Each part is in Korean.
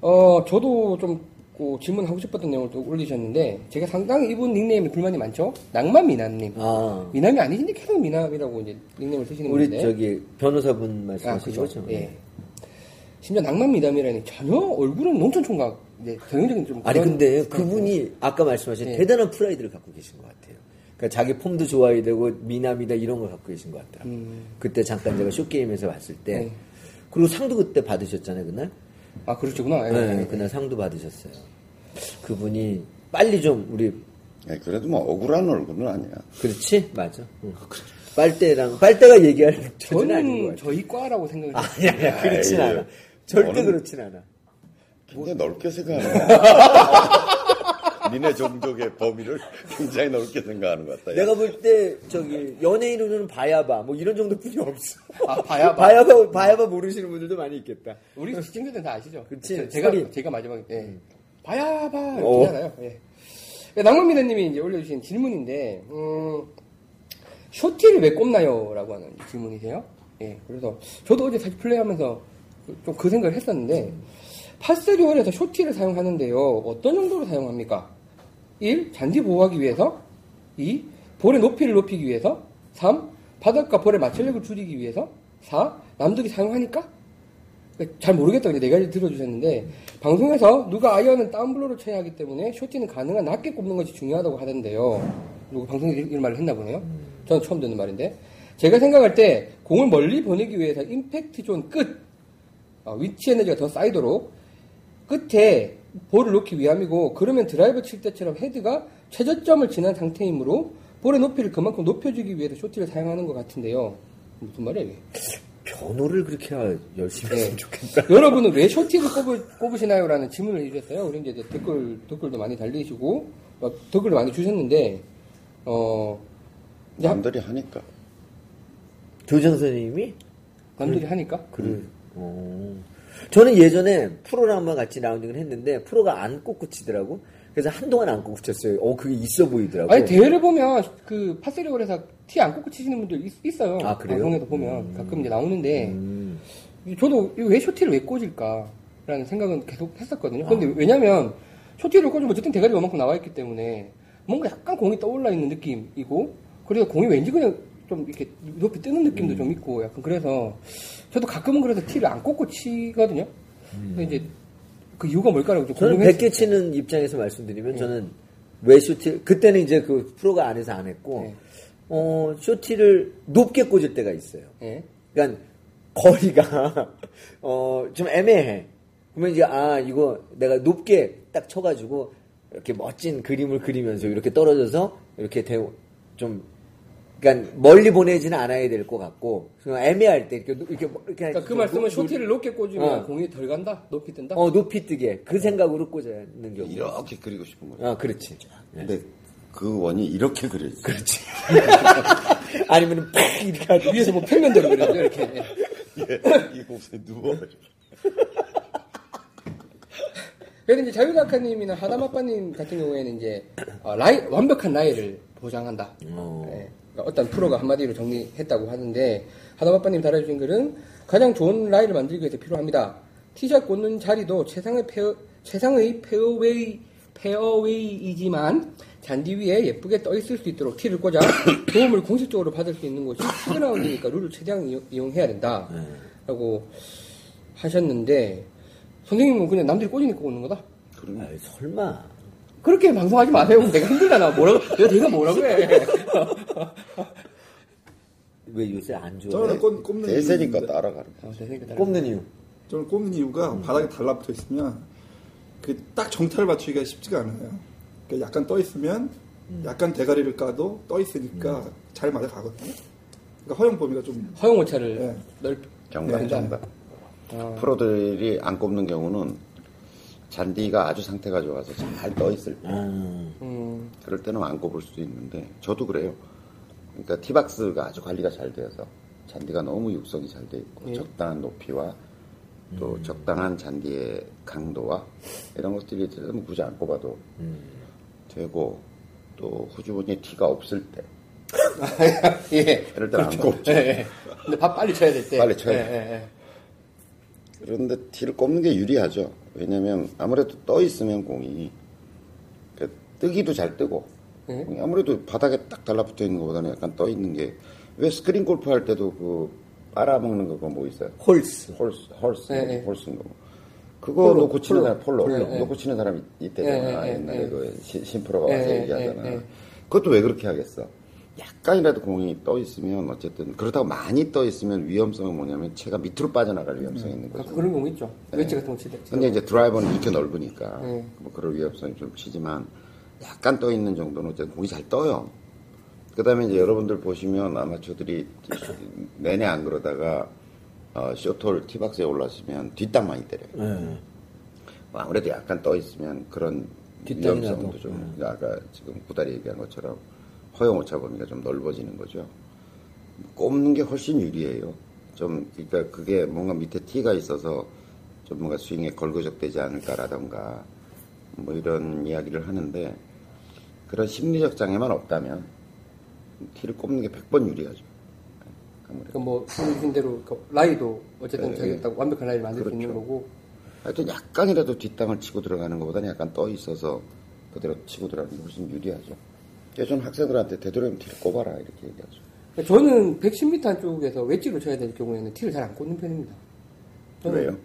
어, 저도 좀 그, 질문하고 싶었던 내용을 또 올리셨는데, 제가 상당히 이분 닉네임에 불만이 많죠? 낭만 미남님. 아, 미남이 아니신데 계속 미남이라고 이제 닉네임을 쓰시는 우리 건데. 저기 변호사분 아, 말씀하신 그죠. 거죠? 예. 심지어 낭만 미남이라니 전혀 얼굴은 농촌 총각, 이제 전형적인 좀. 아니 근데. 그분이 아까 말씀하신 예. 대단한 프라이드를 갖고 계신 것 같아요. 그러니까 자기 폼도 좋아야 되고 미남이다 이런 걸 갖고 계신 것 같더라고요. 음. 그때 잠깐 제가 숏게임에서 봤을 때 네. 그리고 상도 그때 받으셨잖아요 그날. 아, 그러시구나. 예, 네, 예. 그날 상도 받으셨어요. 그분이 빨리 좀 우리 예, 그래도 뭐 억울한 얼굴은 아니야. 그렇지 맞아. 응. 빨대랑 빨대가 얘기할 처지는 아닌 것 저는 같아. 저희 과라고 생각을 해요. 아니 아니야 그렇진 아이, 않아. 절대 그렇진 않아. 굉장히 넓게 생각하는 니네 종족의 범위를 굉장히 넓게 생각하는 것 같다. 야. 내가 볼 때 저기 연예인으로는 바야바 뭐 이런 정도뿐이 없어. 아, 바야바. 바야바 바야바 모르시는 분들도 많이 있겠다. 우리 시청자들은 다 아시죠? 그치, 저- 제가, 스토리. 제가 마지막에, 예. 바야바, 어. 이렇게 하잖아요. 예. 낭만미나님이 이제 올려주신 질문인데, 음, 쇼티를 왜 꼽나요? 라고 하는 질문이세요. 예. 그래서 저도 어제 사실 플레이하면서 좀 그 생각을 했었는데, 파스리올에서 쇼티를 사용하는데요. 어떤 정도로 사용합니까? 1. 잔디 보호하기 위해서 2. 볼의 높이를 높이기 위해서 3. 바닥과 볼의 마찰력을 줄이기 위해서 4. 남들이 사용하니까? 잘 모르겠다. 근데 네 가지 들어주셨는데, 방송에서 누가 아이언은 다운블로를 쳐야 하기 때문에 숏티는 가능한 낮게 꼽는 것이 중요하다고 하던데요. 누구 방송에서 이런 말을 했나 보네요. 저는 처음 듣는 말인데. 제가 생각할 때 공을 멀리 보내기 위해서 임팩트 존 끝, 어, 위치 에너지가 더 쌓이도록 끝에 볼을 놓기 위함이고 그러면 드라이버 칠 때처럼 헤드가 최저점을 지난 상태이므로 볼의 높이를 그만큼 높여주기 위해서 쇼티를 사용하는 것 같은데요. 무슨 말이야 이게? 변호를 그렇게 열심히 네. 했으면 좋겠다. 여러분은 왜 쇼티를 꼽으, 꼽으 시나요? 라는 질문을 해주셨어요. 우리 이제 댓글, 댓글도 많이 달리시고, 어, 댓글도 많이 주셨는데, 어, 남들이 하니까. 교장 선생님이 남들이 하니까? 그래. 어. 저는 예전에 프로랑 한번 같이 라운딩을 했는데 프로가 안 꽂고 치더라고. 그래서 한동안 안 꽂고 쳤어요. 어 그게 있어 보이더라고. 아니, 대회를 보면, 그, 파스리올에서 티안 꼽고 치시는 분들 있, 어요 아, 그래요? 방송에서 보면. 가끔 이제 나오는데, 음. 저도 왜 쇼티를 왜 꽂을까? 라는 생각은 계속 했었거든요. 아. 근데 왜냐면, 쇼티를 꽂으면 어쨌든 대가리가 이만큼 나와 있기 때문에, 뭔가 약간 공이 떠올라 있는 느낌이고, 그래서 공이 왠지 그냥 좀 이렇게 높이 뜨는 느낌도 음. 좀 있고, 약간 그래서, 저도 가끔은 그래서 티를 안 꽂고 치거든요. 근데 이제, 그 이유가 뭘까라고 좀 음. 저는 궁금했어요. 100개 치는 입장에서 말씀드리면 저는 왜 쇼티 그때는 이제 그 프로가 안에서 안 했고 네. 어 쇼티를 높게 꽂을 때가 있어요. 예. 그러니까 거리가 어 좀 애매해. 그러면 이제 아 이거 내가 높게 딱 쳐가지고 이렇게 멋진 그림을 그리면서 이렇게 떨어져서 이렇게 대, 좀 그러니까 멀리 보내지는 않아야 될 것 같고 그냥 애매할 때 이렇게 노- 이렇게 뭐- 이렇게 그러니까 그좀 말씀은 노- 쇼티를 높게 꽂으면 어. 공이 덜 간다? 높이 뜬다? 어 높이 뜨게 그 생각으로 꽂아는 경우. 이렇게 그리고 싶은 거죠. 아 그렇지. 근데 그 원이 이렇게 그려있어. 그렇지. 아니면은 팍 이렇게 하죠. 위에서 뭐 평면대로 그려죠, 이렇게. 예. 이 곡선에 누워. 그래서 이제 자유다카님이나 하다마빠님 같은 경우에는 이제 어, 라이, 완벽한 라이를 보장한다. 어. 예, 그러니까 어떤 프로가 한마디로 정리했다고 하는데 하다마빠님 달아주신 글은 가장 좋은 라이를 만들기 위해서 필요합니다. 티샷 꽂는 자리도 최상의 페어, 최상의 페어웨이 페어웨이이지만 잔디 위에 예쁘게 떠 있을 수 있도록 티를 꽂아 도움을 공식적으로 받을 수 있는 것이 티그라운드니까 룰을 최대한 이용- 이용 해야 된다. 네. 라고 하셨는데 선생님은 그냥 남들이 꽂으니까 꽂는 거다. 아이, 설마. 그렇게 방송하지 마세요. 내가 힘들잖아. 뭐라고, 내가 내가 뭐라고 해. 왜 요새 안 좋아? 저는 꼽, 꼽는 대세니까 이유는 따라가는 거. 어, 내 생각에 따라. 꼽는 이유. 저는 꼽는 이유가 바닥에 달라붙어 있으면 그 딱 정타를 맞추기가 쉽지가 않아요. 그러니까 약간 떠 있으면 약간 대가리를 까도 떠 있으니까 잘 맞아 가거든요. 그러니까 허용 범위가 좀 허용 오차를 네. 넓. 정답, 네. 정답. 어. 프로들이 안 꼽는 경우는 잔디가 아주 상태가 좋아서 잘 떠 있을 때. 음. 음, 그럴 때는 안 꼽을 수도 있는데 저도 그래요. 그러니까 티박스가 아주 관리가 잘 되어서 잔디가 너무 육성이 잘 돼 있고 예. 적당한 높이와 또 적당한 잔디의 강도와 이런 것들이 있으면 굳이 안 꼽아도 되고 또 후주분이 티가 없을 때 예. 이럴 때는 안 꼽죠. 예, 예. 근데 밥 빨리 쳐야 될 때. 빨리 쳐야 예, 돼. 그런데 티를 꼽는 게 유리하죠. 왜냐면 아무래도 떠 있으면 공이 그 뜨기도 잘 뜨고 네. 공이 아무래도 바닥에 딱 달라붙어 있는 것보다는 약간 떠 있는 게 왜 스크린 골프 할 때도 그 빨아먹는 거 그거 뭐 있어요? 홀스. 홀스, 홀스, 네, 네. 홀스인 거. 그거 폴로, 놓고 치는 폴로. 사람, 폴로, 폴로, 네. 놓고 치는 사람이 있대잖아. 네, 네, 옛날에 네. 그 시- 신프로가 와서 네, 얘기하잖아. 그것도 왜 그렇게 하겠어? 약간이라도 공이 떠 있으면 어쨌든 그렇다고 많이 떠 있으면 위험성은 뭐냐면 채가 밑으로 빠져나갈 위험성이 있는 거죠. 그런 경우 있죠. 웨지 같은 거 치대. 근데 이제 드라이버는 이렇게 넓으니까 네. 뭐 그럴 위험성이 좀 치지만 약간 떠 있는 정도는 어쨌든 공이 잘 떠요. 그다음에 이제 여러분들 보시면 아마추어들이 내내 안 그러다가 어, 쇼톨 티박스에 올라서면 뒷땅 많이 때려요. 네. 뭐 아무래도 약간 떠 있으면 그런 뒷땅이 위험성도. 좀 아까 지금 구다리 얘기한 것처럼 허용 오차 범위가 좀 넓어지는 거죠. 꼽는 게 훨씬 유리해요. 좀 그러니까 그게 뭔가 밑에 티가 있어서 좀 뭔가 스윙에 걸거적되지 않을까라던가 뭐 이런 이야기를 하는데 그런 심리적 장애만 없다면 티를 꼽는 게 100번 유리하죠. 아무래도. 그뭐 보여주신 대로 그 라이도 어쨌든 네, 자기가 딱 완벽한 라이를 만들 수 있는 그렇죠. 거고. 하여튼 약간이라도 뒷땅을 치고 들어가는 것보다는 약간 떠 있어서 그대로 치고 들어가는 게 훨씬 유리하죠. 저는 학생들한테 되도록이면 티를 꼽아라 이렇게 얘기하죠. 저는 110m 쪽에서 웨지로 쳐야 될 경우에는 티를 잘 안 꽂는 편입니다. 왜요?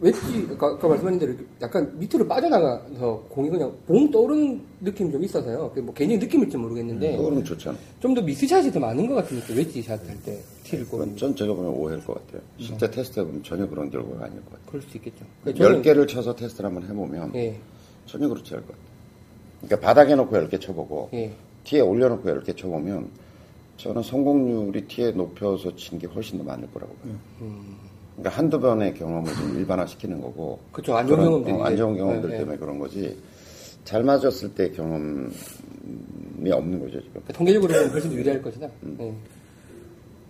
웨지, 아까, 아까 말씀하신 대로 약간 밑으로 빠져나가서 공이 그냥 봉 떠오르는 느낌이 좀 있어서요. 뭐 개인적인 느낌일지 모르겠는데 그거는 좋잖아. 좀더 미스샷이 더 많은 것 같은 느낌. 웨지 샷 할 때 티를 꼽는. 전 제가 보면 오해일 것 같아요. 실제 테스트 해보면 전혀 그런 결과가 아닐 것 같아요. 그럴 수 있겠죠. 그러니까 저는- 10개를 쳐서 테스트를 한번 해보면 예, 전혀 그렇지 않을 것 같아요. 그러니까 바닥에 놓고 10개 쳐보고 예. 티에 올려놓고 10개 쳐보면 저는 성공률이 티에 높여서 친 게 훨씬 더 많을 거라고 봐요. 그러니까 한두 번의 경험을 좀 일반화시키는 거고 그쵸, 안 좋은 그런, 경험들이 어, 안 좋은 경험들 네, 네. 때문에 그런 거지 잘 맞았을 때 경험이 없는 거죠 지금 그러니까 통계적으로 보면 훨씬 유리할 것이다. 예.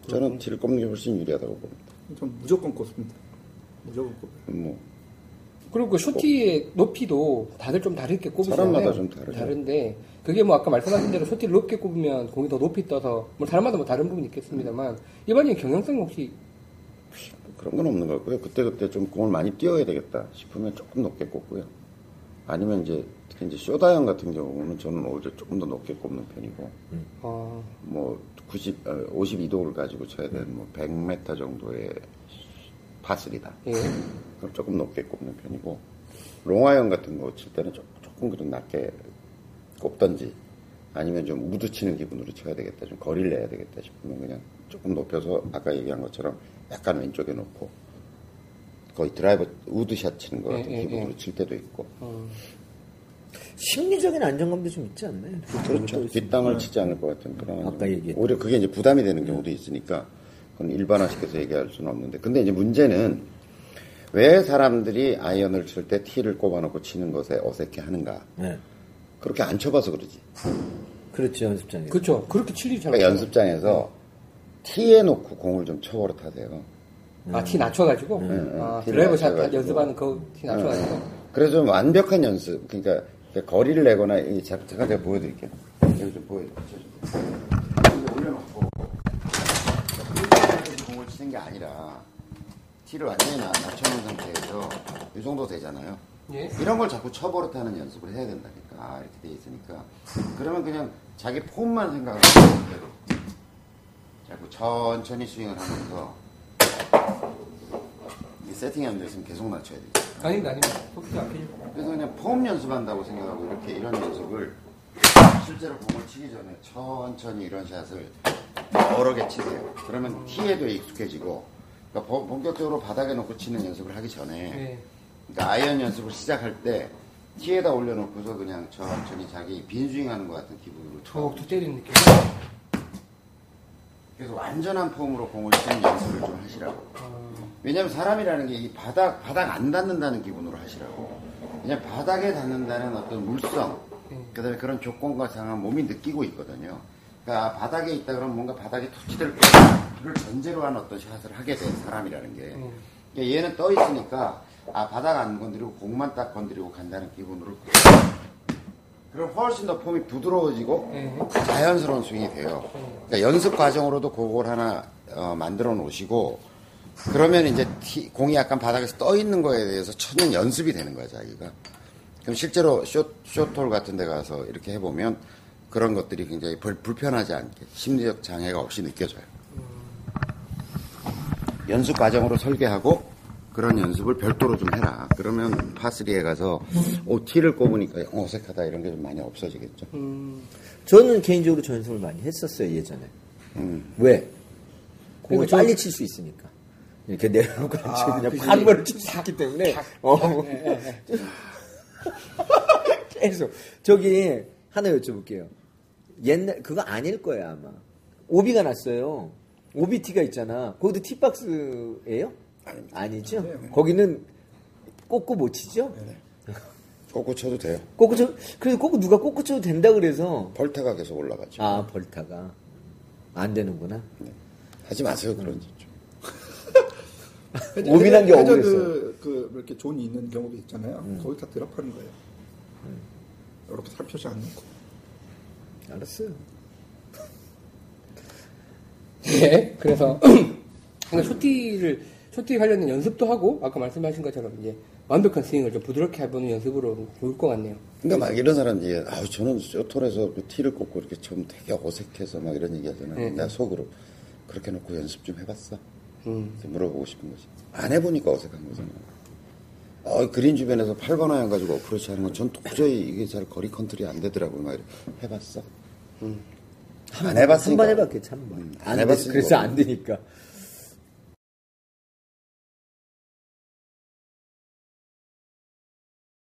저는 티를 꼽는 게 훨씬 유리하다고 봅니다 전 무조건 꼽습니다. 무조건 꼽. 뭐 그리고 그 쇼티의 높이도 다들 좀 다르게 꼽으시잖아요. 사람마다 좀 다르죠. 다른데 그게 뭐 아까 말씀하신 대로 쇼티를 높게 꼽으면 공이 더 높이 떠서 뭐 사람마다 뭐 다른 부분이 있겠습니다만 일반적인 경향성 혹시 그런 건 없는 것 같고요 그때그때 좀 공을 많이 띄워야 되겠다 싶으면 조금 높게 꼽고요 아니면 이제 특히 이제 쇼다형 같은 경우는 저는 오히려 조금 더 높게 꼽는 편이고 어, 뭐 90, 어, 52도를 가지고 쳐야 되는 뭐 100m 정도의 파쓰리다. 예. 그럼 조금 높게 꼽는 편이고 롱아이언 같은 거 칠 때는 조- 조금 그래도 낮게 꼽던지 아니면 좀 우드 치는 기분으로 쳐야 되겠다 좀 거리를 내야 되겠다 싶으면 그냥 조금 높여서 아까 얘기한 것처럼 약간 왼쪽에 놓고 거의 드라이버 우드샷 치는 거 같은 예, 예, 기분으로 예. 칠 때도 있고 어, 심리적인 안정감도 좀 있지 않나요? 그렇죠. 뒷땅을 치지 않을 것 같은 그런. 아까 얘기했던. 오히려 그게 이제 부담이 되는 경우도 있으니까 그건 일반화시켜서 얘기할 수는 없는데. 근데 이제 문제는 왜 사람들이 아이언을 칠 때 티를 꼽아놓고 치는 것에 어색해 하는가. 네. 그렇게 안 쳐봐서 그러지. 그렇죠, 연습장에. 그렇죠. 그렇게 칠 일이 잘 그러니까. 연습장에서 티에 놓고 공을 좀 쳐버릇 하세요. 아, 티 낮춰가지고? 네, 아, 티를 드라이버 샷. 연습하는 그 티 낮춰가지고? 그래서 좀 완벽한 연습, 그러니까 거리를 내거나, 이 자- 잠깐 제가 보여드릴게요. 여기 좀 보여드릴게요. 이거 올려놓고, 그러니까 공을 치는 게 아니라, 티를 완전히 나- 낮춰놓은 상태에서, 이 정도 되잖아요. 예. 이런 걸 자꾸 쳐버릇하는 연습을 해야 된다니까. 아, 이렇게 돼 있으니까. 그러면 그냥 자기 폼만 생각하고, 그대로. 자꾸 천천히 스윙을 하면서, 이 세팅이 안 됐으면 계속 낮춰야 되죠. 아닙니다, 아닙니다. 속도. 그래서 그냥 폼 연습한다고 생각하고 이렇게 이런 연습을 실제로 공을 치기 전에 천천히 이런 샷을 여러 개 치세요. 그러면 티에도 익숙해지고 그러니까 본- 본격적으로 바닥에 놓고 치는 연습을 하기 전에 네. 그러니까 아이언 연습을 시작할 때 티에다 올려놓고서 그냥 천천히 자기 빈스윙하는 것 같은 기분으로 쳐. 툭툭 때리는 느낌. 그래서 완전한 폼으로 공을 치는 연습을 좀 하시라고. 왜냐면 사람이라는 게 이 바닥, 바닥 안 닿는다는 기분으로 하시라고. 그냥 바닥에 닿는다는 어떤 물성, 그 다음에 그런 조건과 상황 몸이 느끼고 있거든요. 그러니까 바닥에 있다 그러면 뭔가 바닥에 터치될 거를 전제로 한 어떤 샷을 하게 돼, 사람이라는 게. 그러니까 얘는 떠 있으니까, 아, 바닥 안 건드리고 공만 딱 건드리고 간다는 기분으로. 그럼 훨씬 더 폼이 부드러워지고 네. 자연스러운 스윙이 돼요. 그러니까 연습 과정으로도 그걸 하나 어, 만들어 놓으시고 그러면 이제 티- 공이 약간 바닥에서 떠 있는 거에 대해서 쳐는 연습이 되는 거야, 자기가. 그럼 실제로 쇼, 쇼톨 같은 데 가서 이렇게 해보면 그런 것들이 굉장히 불, 불편하지 않게 심리적 장애가 없이 느껴져요. 연습 과정으로 설계하고 그런 연습을 별도로 좀 해라. 그러면 파3에 가서 오, 티를 꼽으니까 어색하다 이런 게 좀 많이 없어지겠죠. 저는 개인적으로 저 연습을 많이 했었어요 예전에. 음. 왜? 공을 그리고 빨리 칠 수 있으니까. 이렇게 내려놓고 아, 그냥 바로바로 칠 수 있기 때문에. 어. 계속. 저기 하나 여쭤볼게요. 옛날 그거 아닐 거예요 아마. 오비가 났어요. 오비티가 있잖아. 거기도 티박스예요? 아니죠. 거기는 꽂고 못 치죠? 꽂고 쳐도 돼요. 꽂고 쳐. 그래서 꽂고 누가 꽂고 쳐도 된다 그래서. 벌타가 계속 올라가죠. 아 벌타가 안 되는구나. 하지 마세요, 그런 짓 좀. 오민한 게 억울했어. 그, 그 이렇게 존이 있는 경우도 있잖아요. 거기 다 드랍하는 거예요. 이렇게 살펴지 않고. 알았어요. 네, 그래서 그러니까 쇼티를 쇼티 관련된 연습도 하고 아까 말씀하신 것처럼 이제 완벽한 스윙을 좀 부드럽게 해보는 연습으로 좋을 것 같네요. 그러니까 막 이런 사람 이제 아우 저는 쇼톨에서 그 티를 꽂고 이렇게 좀 되게 어색해서 막 이런 얘기 하잖아요. 네. 내가 속으로 그렇게 놓고 연습 좀 해봤어. 음. 물어보고 싶은 거지. 안 해보니까 어색한 거잖아. 어, 그린 주변에서 8번 아이언 가지고 어프로치 하는 건 전 도저히 이게 잘 거리 컨트롤이 안 되더라고요. 막 이렇게 해봤어. 안 해봤으니까. 한 번 해봤겠지 한 번. 음, 안안 돼. 해봤으니까. 그래서 안 되니까.